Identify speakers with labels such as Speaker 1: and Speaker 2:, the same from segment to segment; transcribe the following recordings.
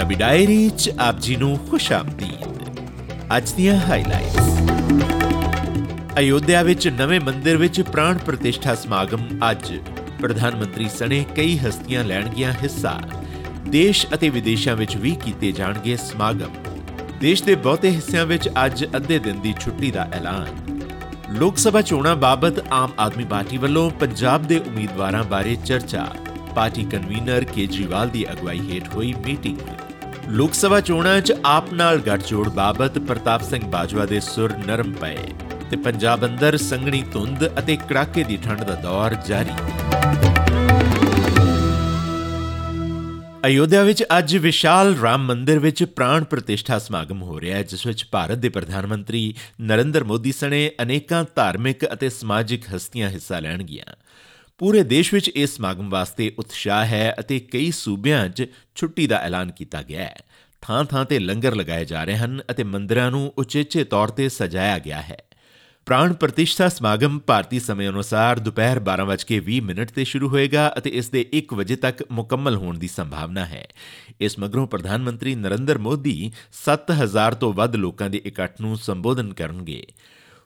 Speaker 1: Punjabi diary 'ਚ ਆਪ ਜੀ ਨੂੰ ਖੁਸ਼ ਆਮਦੀਦ। ਅੱਜ ਦੀਆਂ ਹਾਈਲਾਈਟਸ ਅਯੋਧਿਆ ਵਿੱਚ ਨਵੇਂ ਮੰਦਿਰ ਵਿੱਚ ਪ੍ਰਾਣ ਪ੍ਰਤਿਸ਼ਠਾ ਸਮਾਗਮ ਅੱਜ। ਪ੍ਰਧਾਨ ਮੰਤਰੀ ਸਣੇ ਕਈ ਹਸਤੀਆਂ ਲੈਣਗੀਆਂ ਹਿੱਸਾ। ਦੇਸ਼ ਅਤੇ ਵਿਦੇਸ਼ਾਂ ਵਿੱਚ ਵੀ ਕੀਤੇ ਜਾਣਗੇ ਸਮਾਗਮ। ਦੇਸ਼ ਦੇ ਬਹੁਤੇ ਹਿੱਸਿਆਂ ਵਿੱਚ ਅੱਜ ਅੱਧੇ ਦਿਨ ਦੀ ਛੁੱਟੀ ਦਾ ਐਲਾਨ। ਲੋਕ ਸਭਾ ਚੋਣਾਂ ਬਾਬਤ ਆਮ ਆਦਮੀ ਪਾਰਟੀ ਵੱਲੋਂ ਪੰਜਾਬ ਦੇ ਉਮੀਦਵਾਰਾਂ ਬਾਰੇ ਚਰਚਾ। ਪਾਰਟੀ ਕਨਵੀਨਰ ਕੇਜਰੀਵਾਲ ਦੀ ਅਗਵਾਈ ਹੇਠ ਹੋਈ ਮੀਟਿੰਗ। ਲੋਕ ਸਭਾ ਚੋਣਾਂ 'ਚ ਆਪ ਨਾਲ ਗੱਠਜੋੜ ਬਾਬਤ ਪ੍ਰਤਾਪ ਸਿੰਘ ਬਾਜਵਾ ਦੇ ਸੁਰ ਨਰਮ ਪਏ ਤੇ ਪੰਜਾਬ ਅੰਦਰ ਸੰਘਣੀ ਧੁੰਦ ਅਤੇ ਕੜਾਕੇ ਦੀ ਠੰਡ ਦਾ ਦੌਰ ਜਾਰੀ। ਅਯੋਧਿਆ ਵਿੱਚ ਅੱਜ ਵਿਸ਼ਾਲ ਰਾਮ ਮੰਦਿਰ ਵਿੱਚ ਪ੍ਰਾਣ ਪ੍ਰਤਿਸ਼ਠਾ ਸਮਾਗਮ ਹੋ ਰਿਹਾ ਹੈ, ਜਿਸ ਵਿੱਚ ਭਾਰਤ ਦੇ ਪ੍ਰਧਾਨ ਮੰਤਰੀ ਨਰਿੰਦਰ ਮੋਦੀ ਸਣੇ ਅਨੇਕਾਂ ਧਾਰਮਿਕ ਅਤੇ ਸਮਾਜਿਕ ਹਸਤੀਆਂ ਹਿੱਸਾ ਲੈਣਗੀਆਂ। ਪੂਰੇ ਦੇਸ਼ ਵਿੱਚ ਇਸ ਸਮਾਗਮ ਵਾਸਤੇ ਉਤਸ਼ਾਹ ਹੈ ਅਤੇ ਕਈ ਸੂਬਿਆਂ 'ਚ ਛੁੱਟੀ ਦਾ ਐਲਾਨ ਕੀਤਾ ਗਿਆ ਹੈ। ਥਾਂ-ਥਾਂ ਤੇ ਲੰਗਰ ਲਗਾਏ ਜਾ ਰਹੇ ਹਨ ਅਤੇ ਮੰਦਿਰਾਂ ਨੂੰ ਉਚੇਚੇ ਤੌਰ ਤੇ ਸਜਾਇਆ ਗਿਆ ਹੈ। ਪ੍ਰਾਣ ਪ੍ਰਤਿਸ਼ਠਾ ਸਮਾਗਮ ਭਾਰਤੀ ਸਮੇਂ ਅਨੁਸਾਰ ਦੁਪਹਿਰ 12:20 ਮਿੰਟ ਤੇ ਸ਼ੁਰੂ ਹੋਏਗਾ ਅਤੇ ਇਸ ਦੇ 1 ਵਜੇ ਤੱਕ ਮੁਕੰਮਲ ਹੋਣ ਦੀ ਸੰਭਾਵਨਾ ਹੈ। ਇਸ ਮਗਰੋਂ ਪ੍ਰਧਾਨ ਮੰਤਰੀ ਨਰਿੰਦਰ ਮੋਦੀ 7000 ਤੋਂ ਵੱਧ ਲੋਕਾਂ ਦੇ ਇਕੱਠ ਨੂੰ ਸੰਬੋਧਨ ਕਰਨਗੇ।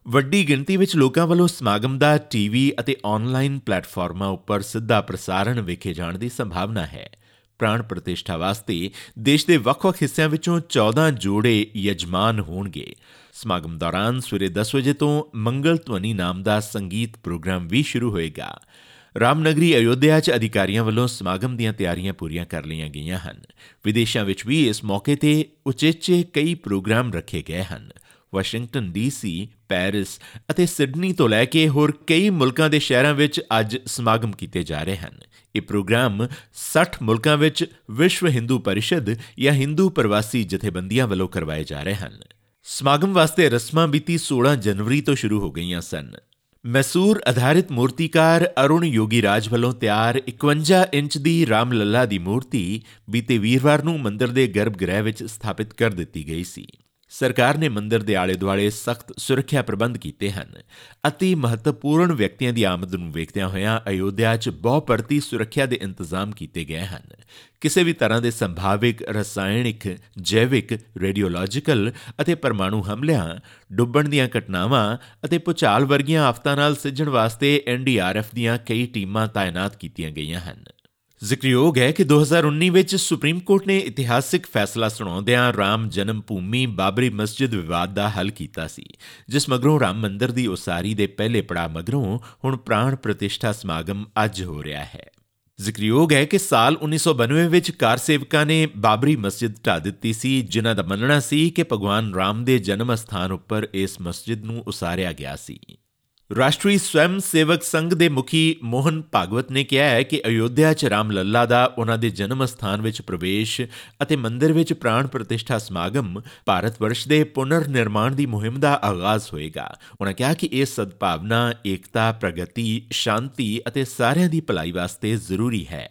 Speaker 1: ਵੱਡੀ ਗਿਣਤੀ ਵਿੱਚ ਲੋਕਾਂ ਵੱਲੋਂ ਸਮਾਗਮ ਦਾ ਟੀਵੀ ਅਤੇ ਆਨਲਾਈਨ ਪਲੇਟਫਾਰਮਾਂ ਉੱਪਰ ਸਿੱਧਾ ਪ੍ਰਸਾਰਣ ਵੇਖੇ ਜਾਣ ਦੀ ਸੰਭਾਵਨਾ ਹੈ। ਪ੍ਰਾਣ ਪ੍ਰਤਿਸ਼ਠਾ ਵਾਸਤੇ ਦੇਸ਼ ਦੇ ਵੱਖ-ਵੱਖ ਹਿੱਸਿਆਂ ਵਿੱਚੋਂ 14 ਜੋੜੇ ਯਜਮਾਨ ਹੋਣਗੇ। ਸਮਾਗਮ ਦੌਰਾਨ ਸਵੇਰੇ 10 ਵਜੇ ਤੋਂ ਮੰਗਲ ਧਵਨੀ ਨਾਮ ਦਾ ਸੰਗੀਤ ਪ੍ਰੋਗਰਾਮ ਵੀ ਸ਼ੁਰੂ ਹੋਏਗਾ। ਰਾਮਨਗਰੀ, ਅਯੋਧਿਆ 'ਚ ਅਧਿਕਾਰੀਆਂ ਵੱਲੋਂ ਸਮਾਗਮ ਦੀਆਂ ਤਿਆਰੀਆਂ ਪੂਰੀਆਂ ਕਰ ਲਈਆਂ ਗਈਆਂ ਹਨ। ਵਿਦੇਸ਼ਾਂ ਵਿੱਚ ਵੀ ਇਸ ਮੌਕੇ ਤੇ ਉਚੇਚੇ ਕਈ ਪ੍ਰੋਗਰਾਮ ਰੱਖੇ ਗਏ ਹਨ। ਵਾਸ਼ਿੰਗਟਨ ਡੀਸੀ ਪੈਰਿਸ ਅਤੇ ਸਿਡਨੀ ਤੋਂ ਲੈ ਕੇ ਹੋਰ ਕਈ ਮੁਲਕਾਂ ਦੇ ਸ਼ਹਿਰਾਂ ਵਿੱਚ ਅੱਜ ਸਮਾਗਮ ਕੀਤੇ ਜਾ ਰਹੇ ਹਨ। ਇਹ ਪ੍ਰੋਗਰਾਮ 60 ਮੁਲਕਾਂ ਵਿੱਚ ਵਿਸ਼ਵ ਹਿੰਦੂ ਪਰਿਸ਼ਦ ਜਾਂ ਹਿੰਦੂ ਪ੍ਰਵਾਸੀ ਜਥੇਬੰਦੀਆਂ ਵੱਲੋਂ ਕਰਵਾਏ ਜਾ ਰਹੇ ਹਨ। ਸਮਾਗਮ ਵਾਸਤੇ ਰਸਮਾਂ ਬੀਤੀ 16 ਜਨਵਰੀ ਤੋਂ ਸ਼ੁਰੂ ਹੋ ਗਈਆਂ ਸਨ। ਮੈਸੂਰ ਆਧਾਰਿਤ ਮੂਰਤੀਕਾਰ ਅਰੁਣ ਯੋਗੀ ਰਾਜ ਵੱਲੋਂ ਤਿਆਰ 51 ਇੰਚ ਦੀ ਰਾਮ ਲੱਲਾ ਦੀ ਮੂਰਤੀ ਬੀਤੇ ਵੀਰਵਾਰ ਨੂੰ ਮੰਦਿਰ ਦੇ ਗਰਭਗ੍ਰਹਿ ਵਿੱਚ ਸਥਾਪਿਤ ਕਰ ਦਿੱਤੀ ਗਈ ਸੀ। ਸਰਕਾਰ ਨੇ ਮੰਦਿਰ ਦੇ ਆਲੇ-ਦੁਆਲੇ ਸਖਤ ਸੁਰੱਖਿਆ ਪ੍ਰਬੰਧ ਕੀਤੇ ਹਨ ਅਤੀ ਮਹੱਤਵਪੂਰਨ ਵਿਅਕਤੀਆਂ ਦੀ ਆਮਦ ਨੂੰ ਵੇਖਦਿਆਂ ਹੋਇਆਂ ਅਯੋਧਿਆ 'ਚ ਬਹੁਪਰਤੀ ਸੁਰੱਖਿਆ ਦੇ ਇੰਤਜ਼ਾਮ ਕੀਤੇ ਗਏ ਹਨ। ਕਿਸੇ ਵੀ ਤਰ੍ਹਾਂ ਦੇ ਸੰਭਾਵਿਕ ਰਸਾਇਣਿਕ, ਜੈਵਿਕ, ਰੇਡੀਓਲੋਜੀਕਲ ਅਤੇ ਪਰਮਾਣੂ ਹਮਲਿਆਂ, ਡੁੱਬਣ ਦੀਆਂ ਘਟਨਾਵਾਂ ਅਤੇ ਪੁਚਾਲ ਵਰਗੀਆਂ ਆਫਤਾਂ ਨਾਲ ਸਿੱਝਣ ਵਾਸਤੇ ਐਨਡੀਆਰਐਫ ਦੀਆਂ ਕਈ ਟੀਮਾਂ ਤਾਇਨਾਤ ਕੀਤੀਆਂ ਗਈਆਂ ਹਨ। ਜ਼ਿਕਰਯੋਗ ਹੈ ਕਿ 2019 ਵਿੱਚ ਸੁਪਰੀਮ ਕੋਰਟ ਨੇ ਇਤਿਹਾਸਿਕ ਫੈਸਲਾ ਸੁਣਾਉਂਦਿਆਂ ਰਾਮ ਜਨਮ ਭੂਮੀ ਬਾਬਰੀ ਮਸਜਿਦ ਵਿਵਾਦ ਦਾ ਹੱਲ ਕੀਤਾ ਸੀ, ਜਿਸ ਮਗਰੋਂ ਰਾਮ ਮੰਦਿਰ ਦੀ ਉਸਾਰੀ ਦੇ ਪਹਿਲੇ ਪੜਾਅ ਮਗਰੋਂ ਹੁਣ ਪ੍ਰਾਣ ਪ੍ਰਤਿਸ਼ਠਾ ਸਮਾਗਮ ਅੱਜ ਹੋ ਰਿਹਾ ਹੈ। ਜ਼ਿਕਰਯੋਗ ਹੈ ਕਿ ਸਾਲ 1992 ਵਿੱਚ ਕਾਰ ਸੇਵਕਾਂ ਨੇ ਬਾਬਰੀ ਮਸਜਿਦ ਢਾ ਦਿੱਤੀ ਸੀ, ਜਿਨ੍ਹਾਂ ਦਾ ਮੰਨਣਾ ਸੀ ਕਿ ਭਗਵਾਨ ਰਾਮ ਦੇ ਜਨਮ ਸਥਾਨ ਉੱਪਰ ਇਸ ਮਸਜਿਦ ਨੂੰ ਉਸਾਰਿਆ ਗਿਆ ਸੀ। ਰਾਸ਼ਟਰੀ ਸਵੈਮ ਸੇਵਕ ਸੰਘ ਦੇ ਮੁਖੀ ਮੋਹਨ ਭਾਗਵਤ ਨੇ ਕਿਹਾ ਹੈ ਕਿ ਅਯੋਧਿਆ 'ਚ ਰਾਮ ਲੱਲਾ ਦਾ ਉਹਨਾਂ ਦੇ ਜਨਮ ਸਥਾਨ ਵਿੱਚ ਪ੍ਰਵੇਸ਼ ਅਤੇ ਮੰਦਿਰ ਵਿੱਚ ਪ੍ਰਾਣ ਪ੍ਰਤਿਸ਼ਠਾ ਸਮਾਗਮ ਭਾਰਤ ਵਰਸ਼ ਦੇ ਪੁਨਰ ਨਿਰਮਾਣ ਦੀ ਮੁਹਿੰਮ ਦਾ ਆਗਾਜ਼ ਹੋਏਗਾ। ਉਹਨਾਂ ਕਿਹਾ ਕਿ ਇਹ ਸਦਭਾਵਨਾ, ਏਕਤਾ, ਪ੍ਰਗਤੀ, ਸ਼ਾਂਤੀ ਅਤੇ ਸਾਰਿਆਂ ਦੀ ਭਲਾਈ ਵਾਸਤੇ ਜ਼ਰੂਰੀ ਹੈ।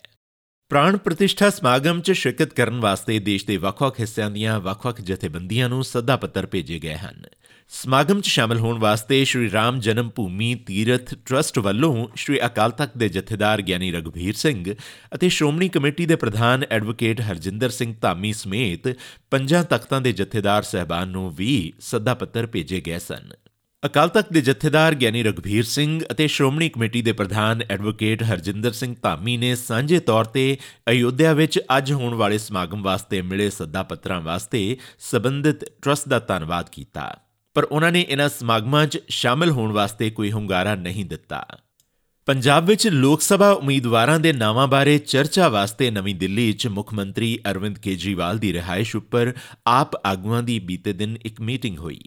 Speaker 1: ਪ੍ਰਾਣ ਪ੍ਰਤਿਸ਼ਠਾ ਸਮਾਗਮ 'ਚ ਸ਼ਿਰਕਤ ਕਰਨ ਵਾਸਤੇ ਦੇਸ਼ ਦੇ ਵੱਖ-ਵੱਖ ਹਿੱਸਿਆਂ ਦੀਆਂ ਵੱਖ-ਵੱਖ ਜਥੇਬੰਦੀਆਂ ਨੂੰ ਸੱਦਾ ਪੱਤਰ ਭੇਜੇ ਗਏ ਹਨ। ਸਮਾਗਮ 'ਚ ਸ਼ਾਮਲ ਹੋਣ ਵਾਸਤੇ ਸ਼੍ਰੀ ਰਾਮ ਜਨਮ ਭੂਮੀ ਤੀਰਥ ਟਰਸਟ ਵੱਲੋਂ ਸ਼੍ਰੀ ਅਕਾਲ ਤਖਤ ਦੇ ਜਥੇਦਾਰ ਗਿਆਨੀ ਰਗਵੀਰ ਸਿੰਘ ਅਤੇ ਸ਼੍ਰੋਮਣੀ ਕਮੇਟੀ ਦੇ ਪ੍ਰਧਾਨ ਐਡਵੋਕੇਟ ਹਰਜਿੰਦਰ ਸਿੰਘ ਧਾਮੀ ਸਮੇਤ ਪੰਜਾਂ ਤਖਤਾਂ ਦੇ ਜਥੇਦਾਰ ਸਹਿਬਾਨ ਨੂੰ ਵੀ ਸੱਦਾ ਪੱਤਰ ਭੇਜੇ ਗਏ ਸਨ। ਅਕਾਲ ਤਖਤ ਦੇ ਜਥੇਦਾਰ ਗਿਆਨੀ ਰਗਵੀਰ ਸਿੰਘ ਅਤੇ ਸ਼੍ਰੋਮਣੀ ਕਮੇਟੀ ਦੇ ਪ੍ਰਧਾਨ ਐਡਵੋਕੇਟ ਹਰਜਿੰਦਰ ਸਿੰਘ ਧਾਮੀ ਨੇ ਸਾਂਝੇ ਤੌਰ ਤੇ ਅਯੋਧਿਆ ਵਿੱਚ ਅੱਜ ਹੋਣ ਵਾਲੇ ਸਮਾਗਮ ਵਾਸਤੇ ਮਿਲੇ ਸੱਦਾ ਪੱਤਰਾਂ ਵਾਸਤੇ ਸਬੰਧਿਤ ਟਰਸਟ ਦਾ ਧੰਨਵਾਦ ਕੀਤਾ। ਪਰ ਉਹਨਾਂ ਨੇ ਇਹਨਾਂ ਸਮਾਗਮਾਂ 'ਚ ਸ਼ਾਮਲ ਹੋਣ ਵਾਸਤੇ ਕੋਈ ਹੁੰਗਾਰਾ ਨਹੀਂ ਦਿੱਤਾ। ਪੰਜਾਬ ਵਿੱਚ ਲੋਕ ਸਭਾ ਉਮੀਦਵਾਰਾਂ ਦੇ ਨਾਵਾਂ ਬਾਰੇ ਚਰਚਾ ਵਾਸਤੇ ਨਵੀਂ ਦਿੱਲੀ 'ਚ ਮੁੱਖ ਮੰਤਰੀ ਅਰਵਿੰਦ ਕੇਜਰੀਵਾਲ ਦੀ ਰਿਹਾਇਸ਼ ਉੱਪਰ ਆਪ ਆਗੂਆਂ ਦੀ ਬੀਤੇ ਦਿਨ ਇੱਕ ਮੀਟਿੰਗ ਹੋਈ।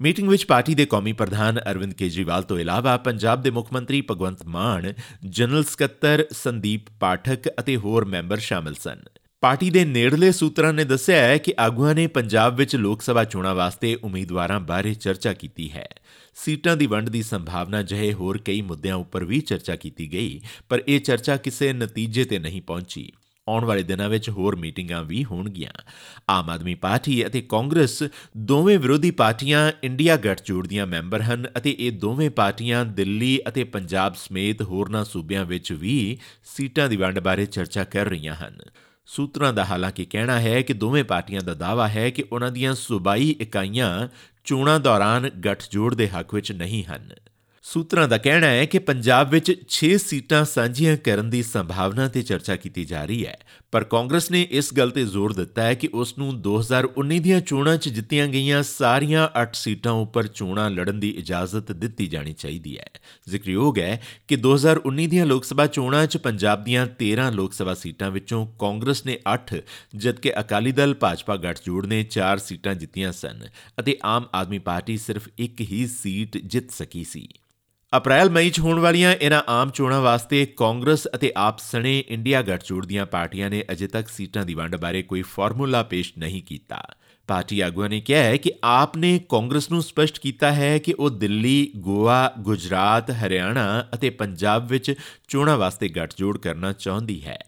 Speaker 1: ਮੀਟਿੰਗ ਵਿੱਚ ਪਾਰਟੀ ਦੇ ਕੌਮੀ ਪ੍ਰਧਾਨ ਅਰਵਿੰਦ ਕੇਜਰੀਵਾਲ ਤੋਂ ਇਲਾਵਾ ਪੰਜਾਬ ਦੇ ਮੁੱਖ ਮੰਤਰੀ ਭਗਵੰਤ ਮਾਨ, ਜਨਰਲ ਸਕੱਤਰ ਸੰਦੀਪ ਪਾਠਕ ਅਤੇ ਹੋਰ ਮੈਂਬਰ ਸ਼ਾਮਲ ਸਨ। ਪਾਰਟੀ ਦੇ ਨੇੜਲੇ ਸੂਤਰਾਂ ਨੇ ਦੱਸਿਆ ਹੈ ਕਿ ਆਗੂਆਂ ਨੇ ਪੰਜਾਬ ਵਿੱਚ ਲੋਕ ਸਭਾ ਚੋਣਾਂ ਵਾਸਤੇ ਉਮੀਦਵਾਰਾਂ ਬਾਰੇ ਚਰਚਾ ਕੀਤੀ ਹੈ। ਸੀਟਾਂ ਦੀ ਵੰਡ ਦੀ ਸੰਭਾਵਨਾ ਜਿਹੇ ਹੋਰ ਕਈ ਮੁੱਦਿਆਂ ਉੱਪਰ ਵੀ ਚਰਚਾ ਕੀਤੀ ਗਈ, ਪਰ ਇਹ ਚਰਚਾ ਕਿਸੇ ਨਤੀਜੇ ਤੇ ਨਹੀਂ ਪਹੁੰਚੀ। ਆਉਣ ਵਾਲੇ ਦਿਨਾਂ ਵਿੱਚ ਹੋਰ ਮੀਟਿੰਗਾਂ ਵੀ ਹੋਣਗੀਆਂ। ਆਮ ਆਦਮੀ ਪਾਰਟੀ ਅਤੇ ਕਾਂਗਰਸ ਦੋਵੇਂ ਵਿਰੋਧੀ ਪਾਰਟੀਆਂ ਇੰਡੀਆ ਗੱਠਜੋੜ ਦੀਆਂ ਮੈਂਬਰ ਹਨ ਅਤੇ ਇਹ ਦੋਵੇਂ ਪਾਰਟੀਆਂ ਦਿੱਲੀ ਅਤੇ ਪੰਜਾਬ ਸਮੇਤ ਹੋਰਨਾਂ ਸੂਬਿਆਂ ਵਿੱਚ ਵੀ ਸੀਟਾਂ ਦੀ ਵੰਡ ਬਾਰੇ ਚਰਚਾ ਕਰ ਰਹੀਆਂ ਹਨ। ਸੂਤਰਾਂ ਦਾ ਹਾਲਾਂਕਿ ਕਹਿਣਾ ਹੈ ਕਿ ਦੋਵੇਂ ਪਾਰਟੀਆਂ ਦਾ ਦਾਅਵਾ ਹੈ ਕਿ ਉਹਨਾਂ ਦੀਆਂ ਸੂਬਾਈ ਇਕਾਈਆਂ ਚੋਣਾਂ ਦੌਰਾਨ ਗੱਠਜੋੜ ਦੇ ਹੱਕ ਵਿੱਚ ਨਹੀਂ ਹਨ। ਸੂਤਰਾਂ ਦਾ ਕਹਿਣਾ ਹੈ ਕਿ ਪੰਜਾਬ ਵਿੱਚ 6 ਸੀਟਾਂ ਸਾਂਝੀਆਂ ਕਰਨ ਦੀ ਸੰਭਾਵਨਾ ਤੇ ਚਰਚਾ ਕੀਤੀ ਜਾ ਰਹੀ ਹੈ। ਪਰ ਕਾਂਗਰਸ ਨੇ ਇਸ ਗੱਲ ਤੇ ਜ਼ੋਰ ਦਿੱਤਾ ਹੈ ਕਿ ਉਸ ਨੂੰ 2019 ਦੀਆਂ ਚੋਣਾਂ 'ਚ ਜਿੱਤੀਆਂ ਗਈਆਂ ਸਾਰੀਆਂ 8 ਸੀਟਾਂ ਉੱਪਰ ਚੋਣਾਂ ਲੜਨ ਦੀ ਇਜਾਜ਼ਤ ਦਿੱਤੀ ਜਾਣੀ ਚਾਹੀਦੀ ਹੈ। ਜ਼ਿਕਰਯੋਗ ਹੈ ਕਿ 2019 ਦੀਆਂ ਲੋਕ ਸਭਾ ਚੋਣਾਂ 'ਚ ਪੰਜਾਬ ਦੀਆਂ 13 ਲੋਕ ਸਭਾ ਸੀਟਾਂ ਵਿੱਚੋਂ ਕਾਂਗਰਸ ਨੇ 8 ਜਦਕਿ ਅਕਾਲੀ ਦਲ ਭਾਜਪਾ ਗੱਠਜੋੜ ਨੇ 4 ਸੀਟਾਂ ਜਿੱਤੀਆਂ ਸਨ ਅਤੇ ਆਮ ਆਦਮੀ ਪਾਰਟੀ ਸਿਰਫ ਇੱਕ ਹੀ ਸੀਟ ਜਿੱਤ ਸਕੀ ਸੀ। ਅਪ੍ਰੈਲ ਮਈ 'ਚ ਹੋਣ ਵਾਲੀਆਂ ਇਹਨਾਂ ਆਮ ਚੋਣਾਂ ਵਾਸਤੇ ਕਾਂਗਰਸ ਅਤੇ ਆਪ ਸਣੇ ਇੰਡੀਆ ਗੱਠਜੋੜ ਦੀਆਂ ਪਾਰਟੀਆਂ ਨੇ ਅਜੇ ਤੱਕ ਸੀਟਾਂ ਦੀ ਵੰਡ ਬਾਰੇ ਕੋਈ ਫਾਰਮੂਲਾ ਪੇਸ਼ ਨਹੀਂ ਕੀਤਾ। ਪਾਰਟੀ ਆਗੂਆਂ ਨੇ ਕਿਹਾ ਹੈ ਕਿ ਆਪ ਨੇ ਕਾਂਗਰਸ ਨੂੰ ਸਪਸ਼ਟ ਕੀਤਾ ਹੈ ਕਿ ਉਹ ਦਿੱਲੀ, ਗੋਆ, ਗੁਜਰਾਤ, ਹਰਿਆਣਾ ਅਤੇ ਪੰਜਾਬ ਵਿੱਚ ਚੋਣਾਂ ਵਾਸਤੇ ਗੱਠਜੋੜ ਕਰਨਾ ਚਾਹੁੰਦੀ ਹੈ।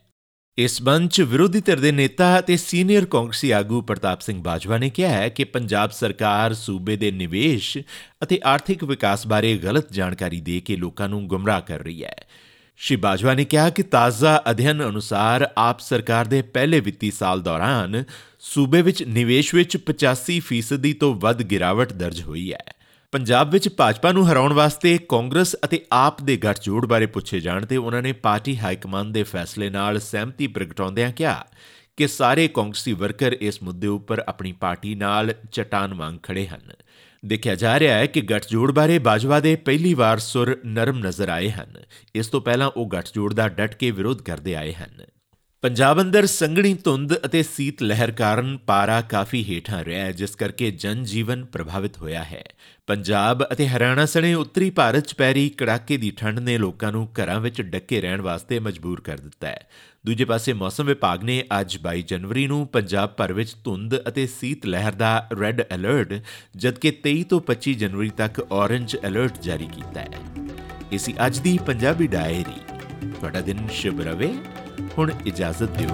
Speaker 1: ਇਸ ਬੰਚ ਵਿਰੋਧੀ ਧਿਰ ਦੇ ਨੇਤਾ ਅਤੇ ਸੀਨੀਅਰ ਕਾਂਗਰਸੀ ਆਗੂ ਪ੍ਰਤਾਪ ਸਿੰਘ ਬਾਜਵਾ ਨੇ ਕਿਹਾ ਹੈ ਕਿ ਪੰਜਾਬ ਸਰਕਾਰ ਸੂਬੇ ਦੇ ਨਿਵੇਸ਼ ਅਤੇ ਆਰਥਿਕ ਵਿਕਾਸ ਬਾਰੇ ਗਲਤ ਜਾਣਕਾਰੀ ਦੇ ਕੇ ਲੋਕਾਂ ਨੂੰ ਗੁੰਮਰਾਹ ਕਰ ਰਹੀ ਹੈ। ਸ਼੍ਰੀ ਬਾਜਵਾ ਨੇ ਕਿਹਾ ਕਿ ਤਾਜ਼ਾ ਅਧਿਐਨ ਅਨੁਸਾਰ ਆਪ ਸਰਕਾਰ ਦੇ ਪਹਿਲੇ ਵਿੱਤੀ ਸਾਲ ਦੌਰਾਨ ਸੂਬੇ ਵਿੱਚ ਨਿਵੇਸ਼ ਵਿੱਚ 85% ਤੋਂ ਵੱਧ ਗਿਰਾਵਟ ਦਰਜ ਹੋਈ ਹੈ। ਪੰਜਾਬ ਵਿੱਚ ਭਾਜਪਾ ਨੂੰ ਹਰਾਉਣ ਵਾਸਤੇ ਕਾਂਗਰਸ ਅਤੇ ਆਪ ਦੇ ਗੱਠਜੋੜ ਬਾਰੇ ਪੁੱਛੇ ਜਾਣ ਤੇ ਉਹਨਾਂ ਨੇ ਪਾਰਟੀ ਹਾਈ ਕਮਾਂਡ ਦੇ ਫੈਸਲੇ ਨਾਲ ਸਹਿਮਤੀ ਪ੍ਰਗਟਾਉਂਦਿਆਂ ਕਿਹਾ ਕਿ ਸਾਰੇ ਕਾਂਗਰਸੀ ਵਰਕਰ ਇਸ ਮੁੱਦੇ ਉੱਪਰ ਆਪਣੀ ਪਾਰਟੀ ਨਾਲ ਚਟਾਨ ਵਾਂਗ ਖੜੇ ਹਨ। ਦੇਖਿਆ ਜਾ ਰਿਹਾ ਹੈ ਕਿ ਗੱਠਜੋੜ ਬਾਰੇ ਬਾਜਵਾ ਦੇ ਪਹਿਲੀ ਵਾਰ ਸੁਰ ਨਰਮ ਨਜ਼ਰ ਆਏ ਹਨ। ਇਸ ਤੋਂ ਪਹਿਲਾਂ ਉਹ ਗੱਠਜੋੜ ਦਾ ਡਟ ਕੇ ਵਿਰੋਧ ਕਰਦੇ ਆਏ ਹਨ। ਪੰਜਾਬ ਅੰਦਰ ਸੰਘਣੀ ਧੁੰਦ ਅਤੇ ਸੀਤ ਲਹਿਰ ਕਾਰਨ ਪਾਰਾ ਕਾਫੀ ਹੇਠਾਂ ਰਿਹਾ ਹੈ, ਜਿਸ ਕਰਕੇ ਜਨ ਜੀਵਨ ਪ੍ਰਭਾਵਿਤ ਹੋਇਆ ਹੈ। ਪੰਜਾਬ ਅਤੇ ਹਰਿਆਣਾ ਸਣੇ ਉੱਤਰੀ ਭਾਰਤ 'ਚ ਪੈਰੀ ਕੜਾਕੇ ਦੀ ਠੰਡ ਨੇ ਲੋਕਾਂ ਨੂੰ ਘਰਾਂ ਵਿੱਚ ਡੱਕੇ ਰਹਿਣ ਵਾਸਤੇ ਮਜਬੂਰ ਕਰ ਦਿੱਤਾ ਹੈ। ਦੂਜੇ ਪਾਸੇ ਮੌਸਮ ਵਿਭਾਗ ਨੇ ਅੱਜ 22 ਜਨਵਰੀ ਨੂੰ ਪੰਜਾਬ ਭਰ ਵਿੱਚ ਧੁੰਦ ਅਤੇ ਸੀਤ ਲਹਿਰ ਦਾ ਰੈੱਡ ਅਲਰਟ, ਜਦਕਿ 23 ਤੋਂ 25 ਜਨਵਰੀ ਤੱਕ ਔਰੇਂਜ ਅਲਰਟ ਜਾਰੀ ਕੀਤਾ ਹੈ। ਇਸੀ ਅੱਜ ਦੀ ਪੰਜਾਬੀ ਡਾਇਰੀ। ਤੁਹਾਡਾ ਦਿਨ ਸ਼ੁਭ ਰਵੇ। ਹੁਣ ਇਜਾਜ਼ਤ ਦਿਓ।